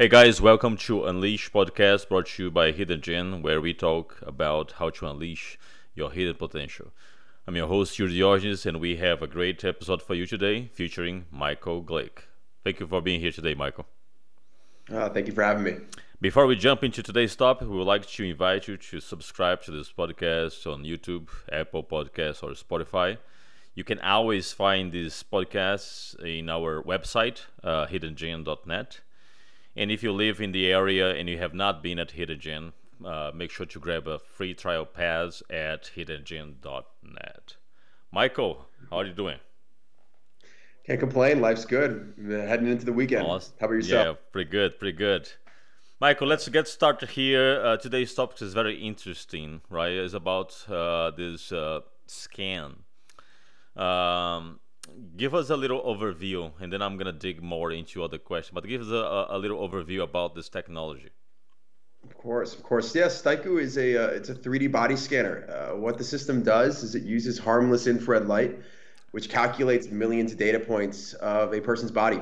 Hey guys, welcome to Unleash podcast brought to you by Hidden Gen, where we talk about how to unleash your hidden potential. I'm your host, Yuri Diógenes, and we have a great episode for you today featuring Michael Glick. Thank you for being here today, Michael. Uh, thank you for having me. Before we jump into today's topic, we would like to invite you to subscribe to this podcast on YouTube, Apple Podcasts, or Spotify. You can always find these podcasts in our website, uh, hiddengen.net. And if you live in the area and you have not been at Hidden uh, make sure to grab a free trial pass at hiddengen.net. Michael, how are you doing? Can't complain. Life's good. Heading into the weekend. Awesome. How about yourself? Yeah, pretty good, pretty good. Michael, let's get started here. Uh, today's topic is very interesting, right? It's about uh, this uh, scan. Um, give us a little overview, and then I'm gonna dig more into other questions. But give us a, a little overview about this technology. Of course, of course. Yes, Styku is a uh, it's a 3D body scanner. Uh, what the system does is it uses harmless infrared light, which calculates millions of data points of a person's body.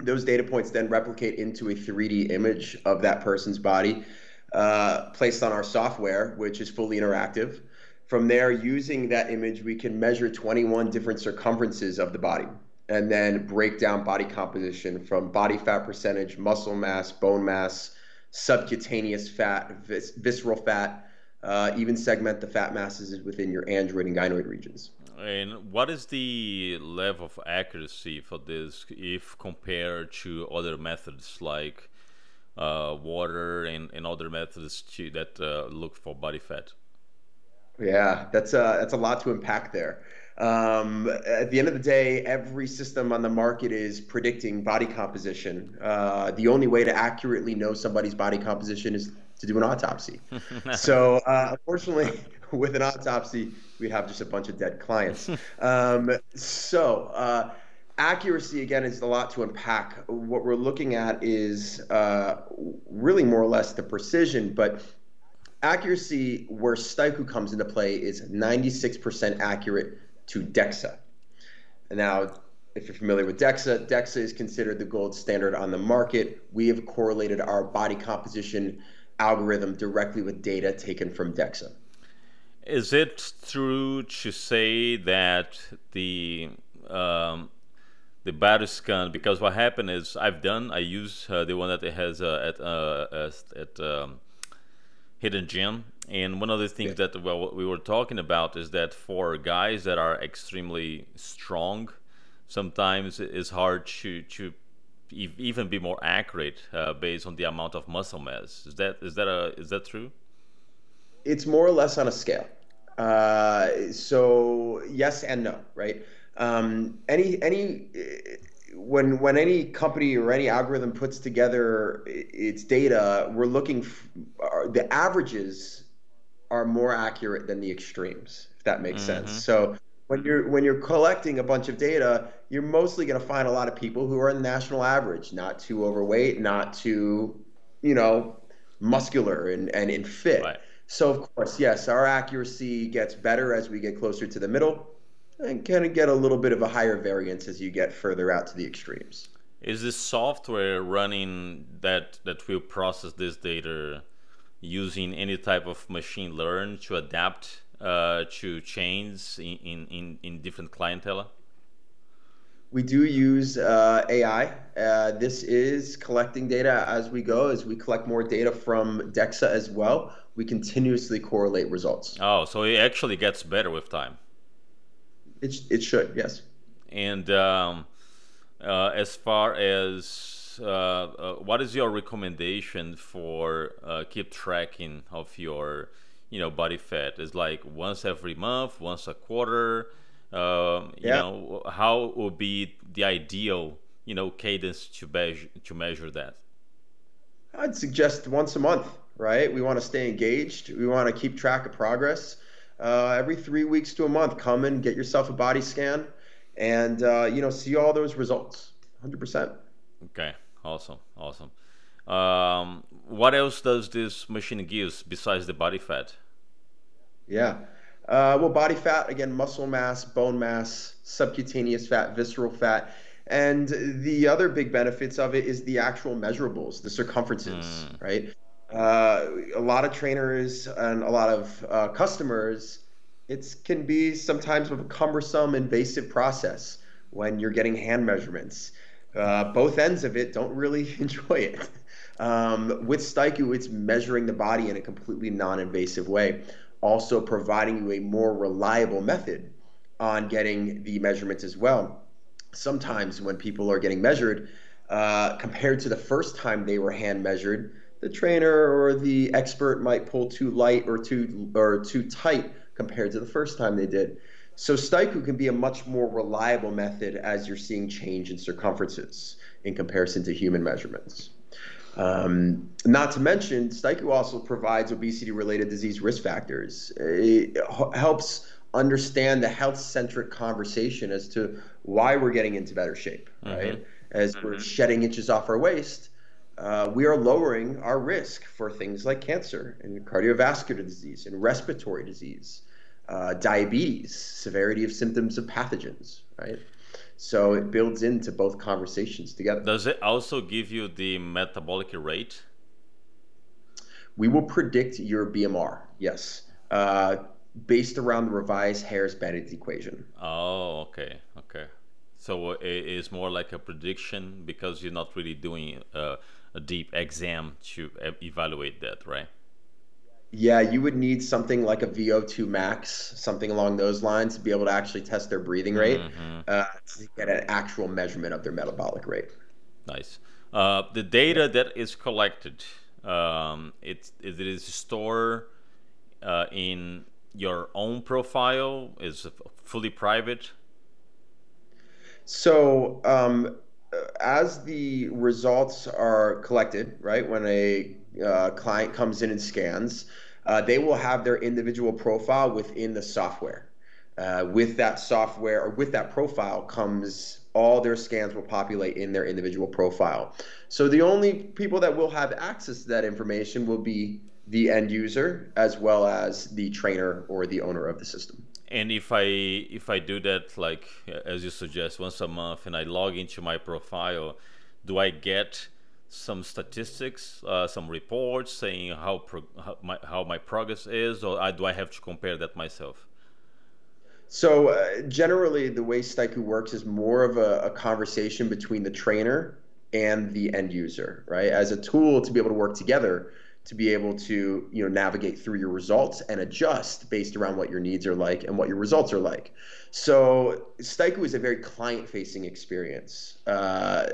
Those data points then replicate into a 3D image of that person's body, uh, placed on our software, which is fully interactive. From there, using that image, we can measure 21 different circumferences of the body and then break down body composition from body fat percentage, muscle mass, bone mass, subcutaneous fat, vis- visceral fat, uh, even segment the fat masses within your android and gynoid regions. And what is the level of accuracy for this if compared to other methods like uh, water and, and other methods to, that uh, look for body fat? Yeah, that's a that's a lot to unpack there. Um, at the end of the day, every system on the market is predicting body composition. Uh, the only way to accurately know somebody's body composition is to do an autopsy. so, uh, unfortunately, with an autopsy, we'd have just a bunch of dead clients. Um, so, uh, accuracy again is a lot to unpack. What we're looking at is uh, really more or less the precision, but accuracy where Styku comes into play is 96% accurate to DEXA. Now, if you're familiar with DEXA, DEXA is considered the gold standard on the market. We have correlated our body composition algorithm directly with data taken from DEXA. Is it true to say that the um, the body scan? Because what happened is I've done. I use uh, the one that it has uh, at uh, at um, hidden gem. And one of the things yeah. that well we were talking about is that for guys that are extremely strong, sometimes it's hard to to even be more accurate uh, based on the amount of muscle mass. Is that is that a is that true? It's more or less on a scale. Uh, so yes and no, right? Um, any any when when any company or any algorithm puts together its data, we're looking f- the averages are more accurate than the extremes, if that makes mm-hmm. sense. So when you're when you're collecting a bunch of data, you're mostly going to find a lot of people who are in the national average, not too overweight, not too, you know, muscular and and in fit. Right. So of course, yes, our accuracy gets better as we get closer to the middle and kind of get a little bit of a higher variance as you get further out to the extremes. Is this software running that that will process this data using any type of machine learn to adapt uh, to chains in, in, in different clientele? We do use uh, AI. Uh, this is collecting data as we go. As we collect more data from DEXA as well, we continuously correlate results. Oh, so it actually gets better with time. It, it should, yes. And um, uh, as far as uh, uh, what is your recommendation for uh, keep tracking of your you know body fat? Is like once every month, once a quarter. Um, you yeah. know how would be the ideal you know cadence to measure to measure that? I'd suggest once a month. Right? We want to stay engaged. We want to keep track of progress uh, every three weeks to a month. Come and get yourself a body scan, and uh, you know see all those results. Hundred percent. Okay, awesome, awesome. Um, what else does this machine give besides the body fat? Yeah. Uh, well, body fat again, muscle mass, bone mass, subcutaneous fat, visceral fat. And the other big benefits of it is the actual measurables, the circumferences, mm. right? Uh, a lot of trainers and a lot of uh, customers, it can be sometimes a cumbersome, invasive process when you're getting hand measurements. Uh, both ends of it don't really enjoy it. Um, with Styku, it's measuring the body in a completely non-invasive way, also providing you a more reliable method on getting the measurements as well. Sometimes when people are getting measured, uh, compared to the first time they were hand measured, the trainer or the expert might pull too light or too or too tight compared to the first time they did. So Styku can be a much more reliable method as you're seeing change in circumferences in comparison to human measurements. Um, not to mention, Styku also provides obesity-related disease risk factors. It helps understand the health-centric conversation as to why we're getting into better shape, mm-hmm. right? As mm-hmm. we're shedding inches off our waist, uh, we are lowering our risk for things like cancer and cardiovascular disease and respiratory disease uh, diabetes, severity of symptoms of pathogens, right? So it builds into both conversations together. Does it also give you the metabolic rate? We will predict your BMR, yes, uh, based around the revised Harris-Benedict equation. Oh, okay, okay. So it is more like a prediction because you're not really doing a, a deep exam to evaluate that, right? Yeah, you would need something like a VO2 max, something along those lines, to be able to actually test their breathing rate mm-hmm. uh, to get an actual measurement of their metabolic rate. Nice. Uh, the data that is collected, um, it, it is stored uh, in your own profile, is fully private. So, um, as the results are collected, right, when a uh, client comes in and scans, uh, they will have their individual profile within the software. Uh, with that software or with that profile comes all their scans will populate in their individual profile. So the only people that will have access to that information will be the end user as well as the trainer or the owner of the system. And if I if I do that like as you suggest once a month and I log into my profile, do I get some statistics, uh, some reports saying how, pro- how, my, how my progress is, or do I have to compare that myself? So uh, generally, the way Styku works is more of a, a, conversation between the trainer and the end user, right? As a tool to be able to work together to be able to you know navigate through your results and adjust based around what your needs are like and what your results are like. So Styku is a very client-facing experience. Uh,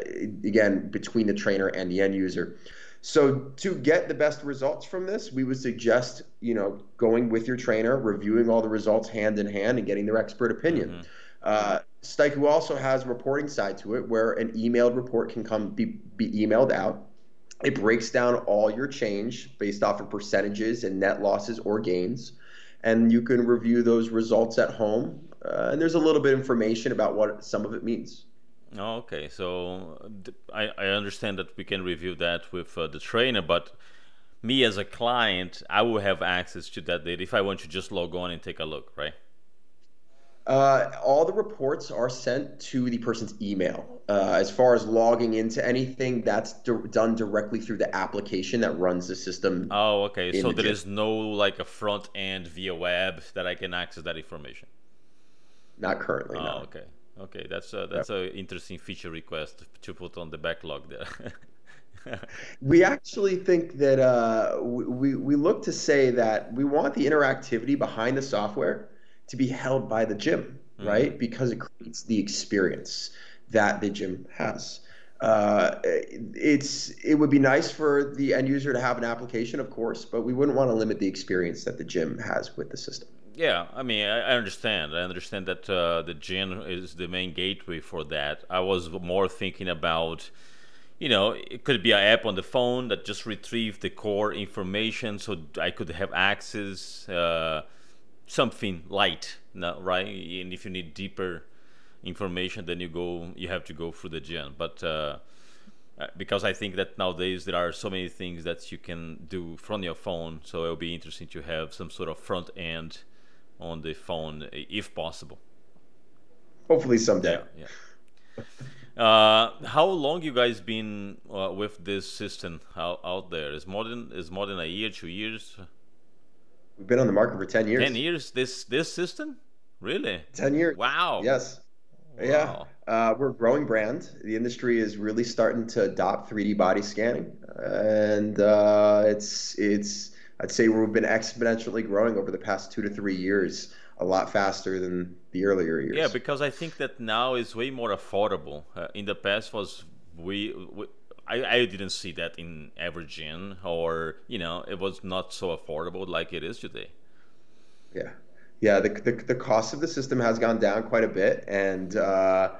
again, between the trainer and the end user. So to get the best results from this, we would suggest you know going with your trainer, reviewing all the results hand in hand, and getting their expert opinion. Mm-hmm. Uh, Styku also has a reporting side to it, where an emailed report can come be, be emailed out it breaks down all your change based off of percentages and net losses or gains. And you can review those results at home. Uh, and there's a little bit of information about what some of it means. Oh, okay, so I, I understand that we can review that with uh, the trainer, but me as a client, I will have access to that data if I want to just log on and take a look, right? Uh, all the reports are sent to the person's email. Uh, as far as logging into anything, that's done directly through the application that runs the system. Oh, okay. So the there is no like a front end via web that I can access that information. Not currently. Oh, no. okay. Okay, that's a, that's yep. interesting feature request to put on the backlog there. we actually think that uh, we, we look to say that we want the interactivity behind the software to be held by the gym, mm-hmm. right? Because it creates the experience that the gym has. Uh, it's it would be nice for the end user to have an application, of course, but we wouldn't want to limit the experience that the gym has with the system. Yeah, I mean, I, understand. I understand that uh, the gym is the main gateway for that. I was more thinking about, you know, it could be an app on the phone that just retrieve the core information, so I could have access. Uh, something light, now, right? And if you need deeper information, then you go, you have to go through the gym. But uh, uh, because I think that nowadays there are so many things that you can do from your phone, so it'll be interesting to have some sort of front end on the phone if possible. Hopefully someday. Yeah. Uh, how long you guys been uh, with this system out, out there? Is more than is more than a year, two years? We've been on the market for ten years. Ten years. This this system, really? Ten years. Wow. Yes. Wow. Yeah. Uh, we're a growing brand. The industry is really starting to adopt 3D body scanning, and uh, it's it's I'd say we've been exponentially growing over the past two to three years, a lot faster than the earlier years. Yeah, because I think that now is way more affordable. Uh, in the past was we, we I, I didn't see that in every Evergen or you know it was not so affordable like it is today. Yeah, yeah. The the, the cost of the system has gone down quite a bit, and uh,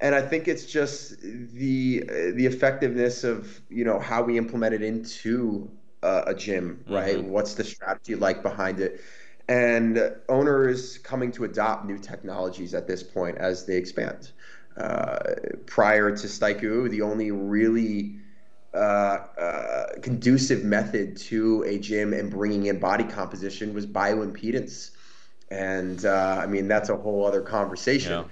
and I think it's just the the effectiveness of you know how we implement it into uh, a gym, right? Mm-hmm. What's the strategy like behind it? And owners coming to adopt new technologies at this point as they expand. Uh, prior to Styku, the only really uh, uh, conducive method to a gym and bringing in body composition was bioimpedance. And uh, I mean, that's a whole other conversation. Yeah.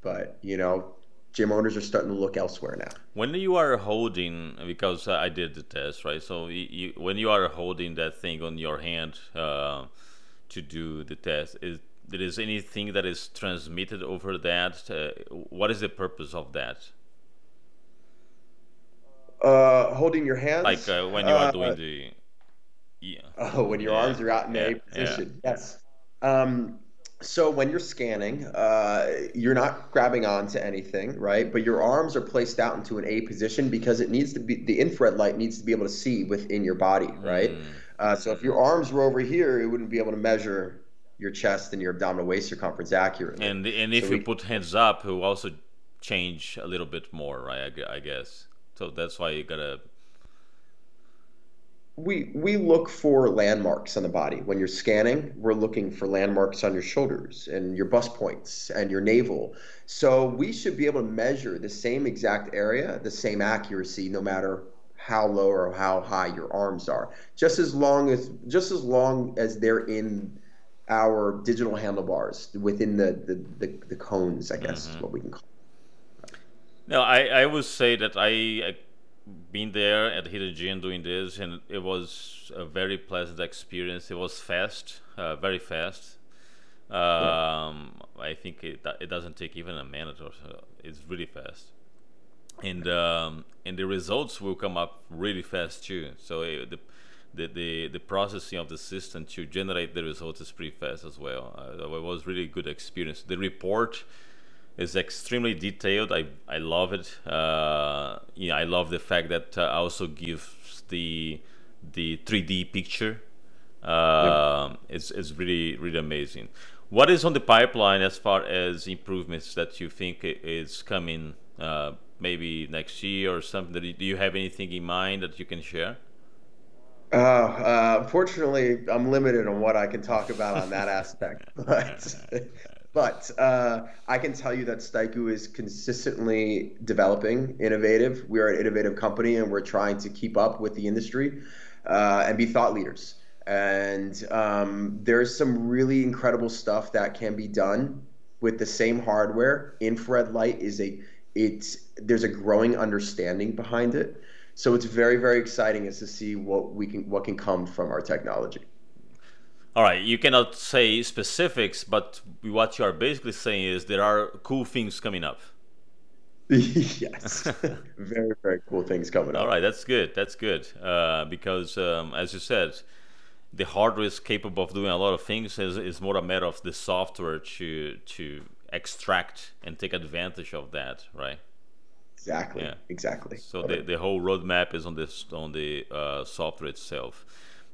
But, you know, gym owners are starting to look elsewhere now. When you are holding, because I did the test, right? So you, when you are holding that thing on your hand uh, to do the test, is there is anything that is transmitted over that? Uh, what is the purpose of that? Uh, holding your hands, like uh, when you are doing uh, the, yeah. Oh, when your yeah. arms are out in yeah. a position. Yeah. Yes. Um, so when you're scanning, uh, you're not grabbing onto anything, right? But your arms are placed out into an A position because it needs to be the infrared light needs to be able to see within your body, right? Mm. Uh, so if your arms were over here, it wouldn't be able to measure your chest and your abdominal waist circumference accurately. And and if so you we, put hands up, it will also change a little bit more, right? I, I guess. So that's why you gotta we we look for landmarks on the body when you're scanning we're looking for landmarks on your shoulders and your bust points and your navel so we should be able to measure the same exact area the same accuracy no matter how low or how high your arms are just as long as just as long as they're in our digital handlebars within the the, the, the cones i guess mm-hmm. is what we can call it. no i i would say that i, I been there at Hidden Gym doing this, and it was a very pleasant experience. It was fast, uh, very fast. Um, yeah. I think it, it doesn't take even a minute or so. It's really fast, and um, and the results will come up really fast too. So it, the, the the the processing of the system to generate the results is pretty fast as well. Uh, it was really good experience. The report is extremely detailed. I, I love it. Uh, yeah, I love the fact that uh, also gives the the 3D picture. Uh, it's, it's really really amazing. What is on the pipeline as far as improvements that you think is coming? Uh, maybe next year or something. Do you have anything in mind that you can share? Uh, uh, unfortunately, I'm limited on what I can talk about on that aspect. But but uh, I can tell you that Styku is consistently developing, innovative. We are an innovative company, and we're trying to keep up with the industry uh, and be thought leaders. And um, there's some really incredible stuff that can be done with the same hardware. Infrared light is a it's there's a growing understanding behind it. So it's very very exciting as to see what we can what can come from our technology. All right, you cannot say specifics, but what you are basically saying is there are cool things coming up. yes, very very cool things coming up. All right, that's good. That's good uh, because, um, as you said, the hardware is capable of doing a lot of things. Is is more a matter of the software to to extract and take advantage of that, right? Exactly. Yeah. Exactly. So the, the whole roadmap is on this on the uh, software itself.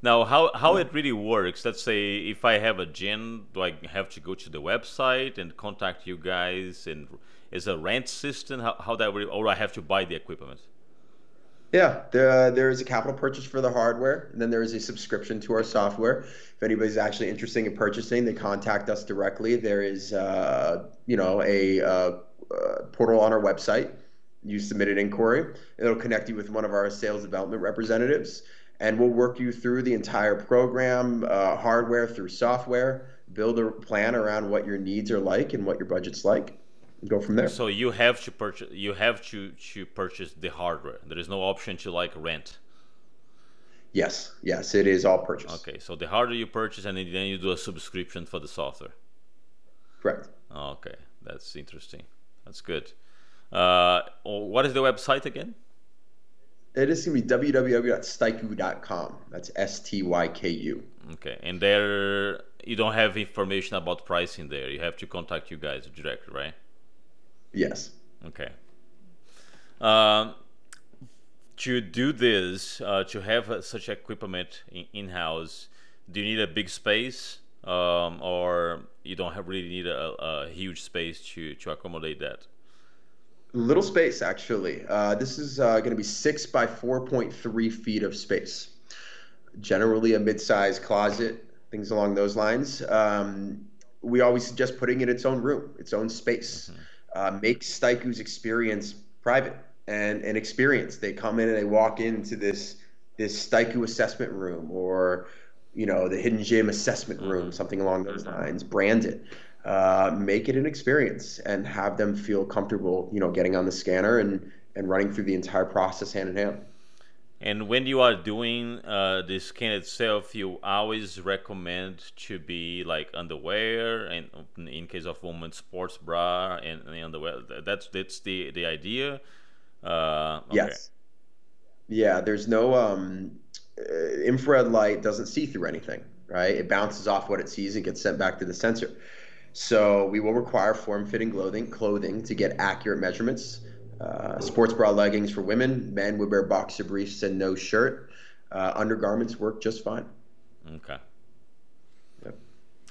Now, how, how it really works, let's say if I have a gym, do I have to go to the website and contact you guys? And is a rent system? How, how that, or I have to buy the equipment? Yeah, there, there is a capital purchase for the hardware, and then there is a subscription to our software. If anybody's actually interested in purchasing, they contact us directly. There is, uh, you know, a uh, uh, portal on our website. You submit an inquiry. It'll connect you with one of our sales development representatives and we'll work you through the entire program, uh, hardware through software, build a plan around what your needs are like and what your budget's like. go from there. So you have to purchase you have to to purchase the hardware. There is no option to like rent. Yes, yes, it is all purchase. Okay, so the hardware you purchase and then you do a subscription for the software. Correct. Okay, that's interesting. That's good. Uh, what is the website again? It is going to be www.styku.com. That's S T Y K U. Okay, and there you don't have information about pricing there. You have to contact you guys directly, right? Yes. Okay. Um, to do this, uh, to have uh, such equipment in house, do you need a big space, um, or you don't have really need a, a huge space to to accommodate that? Little space, actually. Uh, this is uh, going to be six by 4.3 feet of space. Generally, a mid-sized closet, things along those lines. Um, we always suggest putting it in its own room, its own space. Mm-hmm. Uh, make Styku's experience private and an experience. They come in and they walk into this this Styku assessment room or you know the hidden gym assessment room, mm-hmm. something along those lines. Brand it uh, make it an experience and have them feel comfortable, you know, getting on the scanner and and running through the entire process hand in hand. And when you are doing uh, the scan itself, you always recommend to be like underwear, and in case of women, sports bra and, and underwear. That's that's the the idea. Uh, okay. Yes. Yeah, there's no um, uh, infrared light doesn't see through anything, right? It bounces off what it sees and gets sent back to the sensor. So we will require form-fitting clothing, clothing to get accurate measurements. Uh, sports bra leggings for women. Men would wear boxer briefs and no shirt. Uh, undergarments work just fine. Okay. Yep.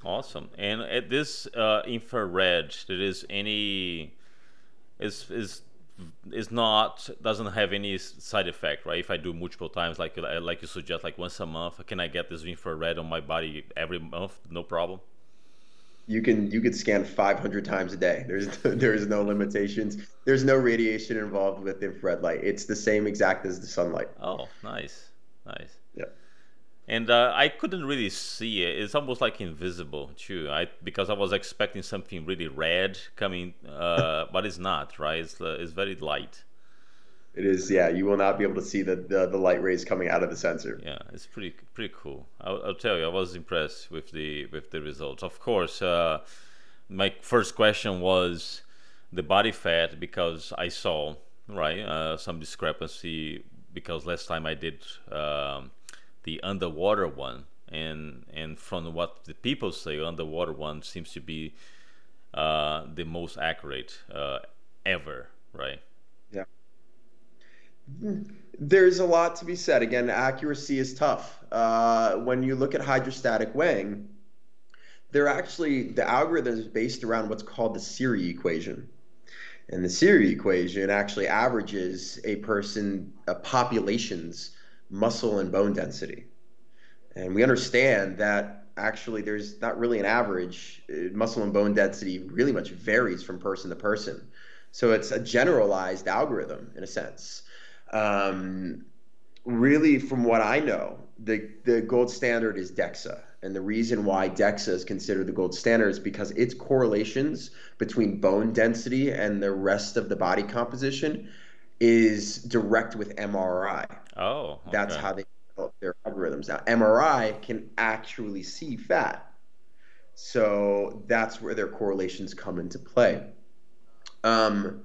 Awesome. And at this uh, infrared, there is any is is is not doesn't have any side effect, right? If I do multiple times, like like you suggest, like once a month, can I get this infrared on my body every month? No problem you can you could scan 500 times a day. There's there's no limitations. There's no radiation involved with infrared light. It's the same exact as the sunlight. Oh, nice, nice. Yeah. And uh, I couldn't really see it. It's almost like invisible too. I because I was expecting something really red coming, uh, but it's not. Right? It's uh, it's very light. It is, yeah. You will not be able to see the, the, the light rays coming out of the sensor. Yeah, it's pretty pretty cool. I'll, I'll tell you, I was impressed with the with the results. Of course, uh, my first question was the body fat because I saw right uh, some discrepancy because last time I did um, the underwater one, and and from what the people say, underwater one seems to be uh, the most accurate uh, ever, right? There's a lot to be said. Again, accuracy is tough. Uh, when you look at hydrostatic weighing, they're actually the algorithm is based around what's called the Siri equation. And the Siri equation actually averages a person, a population's muscle and bone density. And we understand that actually there's not really an average. Uh, muscle and bone density really much varies from person to person. So it's a generalized algorithm in a sense. Um, really, from what I know, the, the gold standard is DEXA. And the reason why DEXA is considered the gold standard is because its correlations between bone density and the rest of the body composition is direct with MRI. Oh, okay. that's how they develop their algorithms. Now, MRI can actually see fat. So that's where their correlations come into play. Um,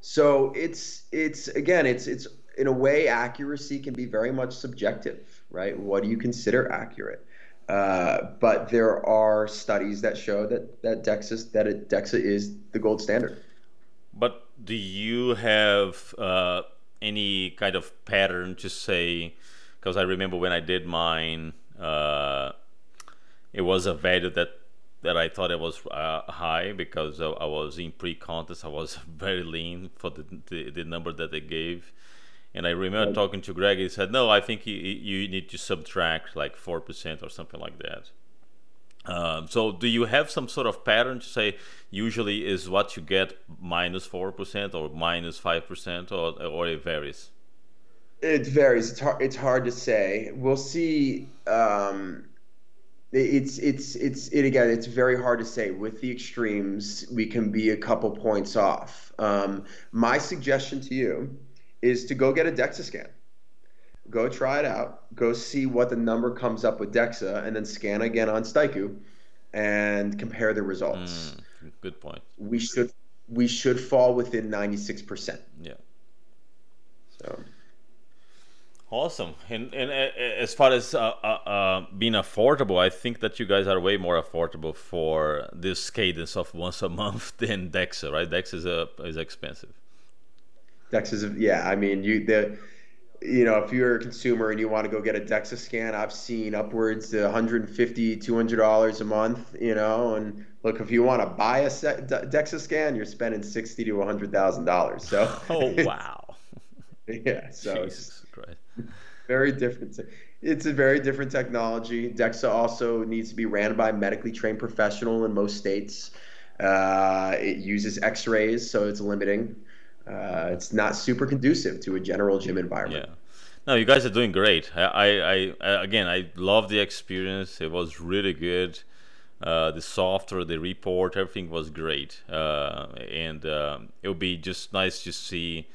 so it's it's again it's it's in a way accuracy can be very much subjective, right? What do you consider accurate? Uh, but there are studies that show that that DEXA that it, DEXA is the gold standard. But do you have uh, any kind of pattern to say? Because I remember when I did mine, uh, it was a value that that I thought it was uh, high because I was in pre-contest. I was very lean for the, the, the number that they gave, and I remember talking to Greg. He said, "No, I think you, you need to subtract like four percent or something like that." Um, so, do you have some sort of pattern to say usually is what you get minus four percent or minus five percent, or or it varies? It varies. It's hard. It's hard to say. We'll see. Um, it's it's it's it again. It's very hard to say. With the extremes, we can be a couple points off. Um, my suggestion to you is to go get a DEXA scan. Go try it out. Go see what the number comes up with DEXA, and then scan again on Styku, and compare the results. Mm, good point. We should we should fall within ninety six percent. Yeah. So. Awesome. And and as far as uh, uh, uh, being affordable, I think that you guys are way more affordable for this cadence of once a month than Dexa, right? Dexa is a, is expensive. Dexa is yeah. I mean, you the you know if you're a consumer and you want to go get a DEXA scan, I've seen upwards to $150, 200 dollars a month. You know, and look if you want to buy a DEXA scan, you're spending sixty to 100 thousand dollars. So oh wow. yeah. So. Jesus very different. It's a very different technology. DEXA also needs to be ran by a medically trained professional in most states. Uh, it uses X-rays, so it's limiting. Uh, it's not super conducive to a general gym environment. Yeah. No, you guys are doing great. I, I, I again, I love the experience. It was really good. Uh, the software, the report, everything was great. Uh, and uh, it would be just nice to see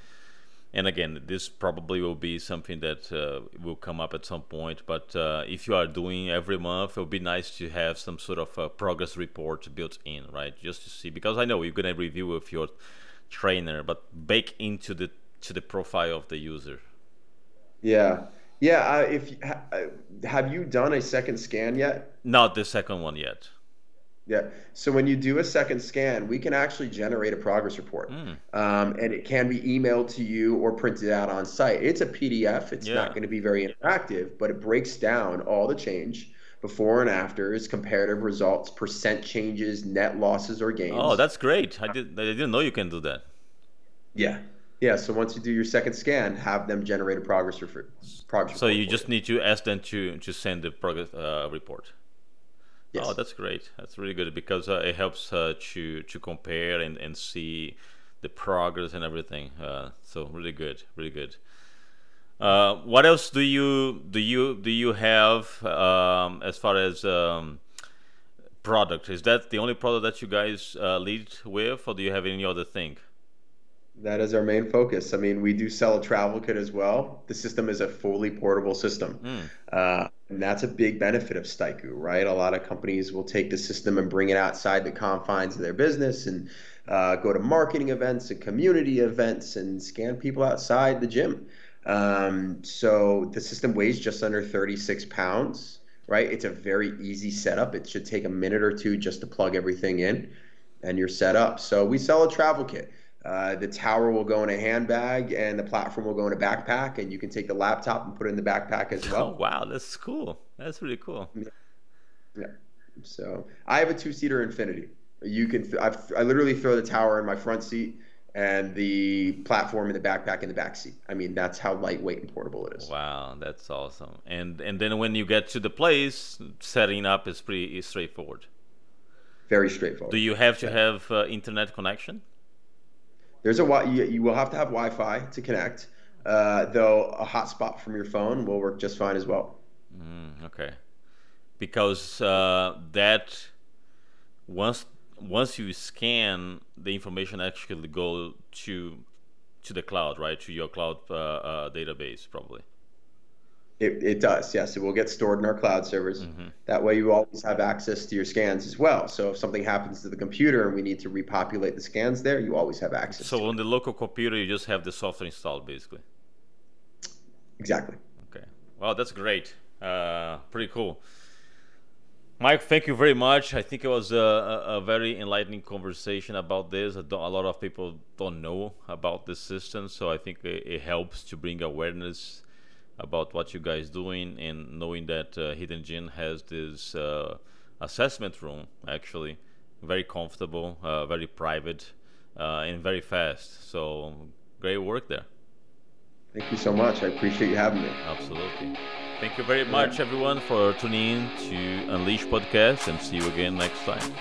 and again, this probably will be something that uh, will come up at some point. But uh, if you are doing every month, it would be nice to have some sort of a progress report built in, right? Just to see, because I know you're gonna review with your trainer, but bake into the to the profile of the user. Yeah, yeah. Uh, if have you done a second scan yet? Not the second one yet. Yeah. So when you do a second scan, we can actually generate a progress report, mm. um, and it can be emailed to you or printed out on site. It's a PDF. It's yeah. not going to be very interactive, but it breaks down all the change before and afters, comparative results, percent changes, net losses or gains. Oh, that's great! I did. I didn't know you can do that. Yeah. Yeah, so once you do your second scan, have them generate a progress, refer- progress So you just need to ask them to to send the progress uh, report. Yes. Oh, that's great. That's really good because uh, it helps uh, to to compare and, and see the progress and everything. Uh, so really good, really good. Uh, what else do you do you do you have um, as far as um, product? Is that the only product that you guys uh, lead with, or do you have any other thing? That is our main focus. I mean, we do sell a travel kit as well. The system is a fully portable system. Mm. Uh, and that's a big benefit of Styku, right? A lot of companies will take the system and bring it outside the confines of their business and uh, go to marketing events and community events and scan people outside the gym. Um, so the system weighs just under 36 pounds, right? It's a very easy setup. It should take a minute or two just to plug everything in and you're set up. So we sell a travel kit. Uh, the tower will go in a handbag and the platform will go in a backpack, and you can take the laptop and put it in the backpack as well. Oh, wow, that's cool. That's really cool. Yeah. yeah. So I have a two-seater Infiniti. You can, th- i literally throw the tower in my front seat and the platform in the backpack in the back seat. I mean, that's how lightweight and portable it is. Wow, that's awesome. And and then when you get to the place, setting up is pretty straightforward. Very straightforward. Do you have to have uh, internet connection? There's a you, you will have to have Wi-Fi to connect, uh, though a hotspot from your phone will work just fine as well. Mm, okay, because uh, that once once you scan the information actually go to to the cloud, right? To your cloud uh, uh database, probably. It, it does, yes. It will get stored in our cloud servers. Mm-hmm. That way, you always have access to your scans as well. So if something happens to the computer and we need to repopulate the scans there, you always have access. So on the local computer, you just have the software installed, basically. Exactly. Okay. Well, that's great. Uh, pretty cool. Mike, thank you very much. I think it was a, a, a very enlightening conversation about this. A lot of people don't know about this system, so I think it, it helps to bring awareness about what you guys doing and knowing that uh, Hidden Gym has this uh, assessment room actually very comfortable, uh, very private, uh, and very fast. So great work there. Thank you so much. I appreciate you having me. Absolutely. Thank you very much, everyone, for tuning in to Unleash Podcast, and see you again next time.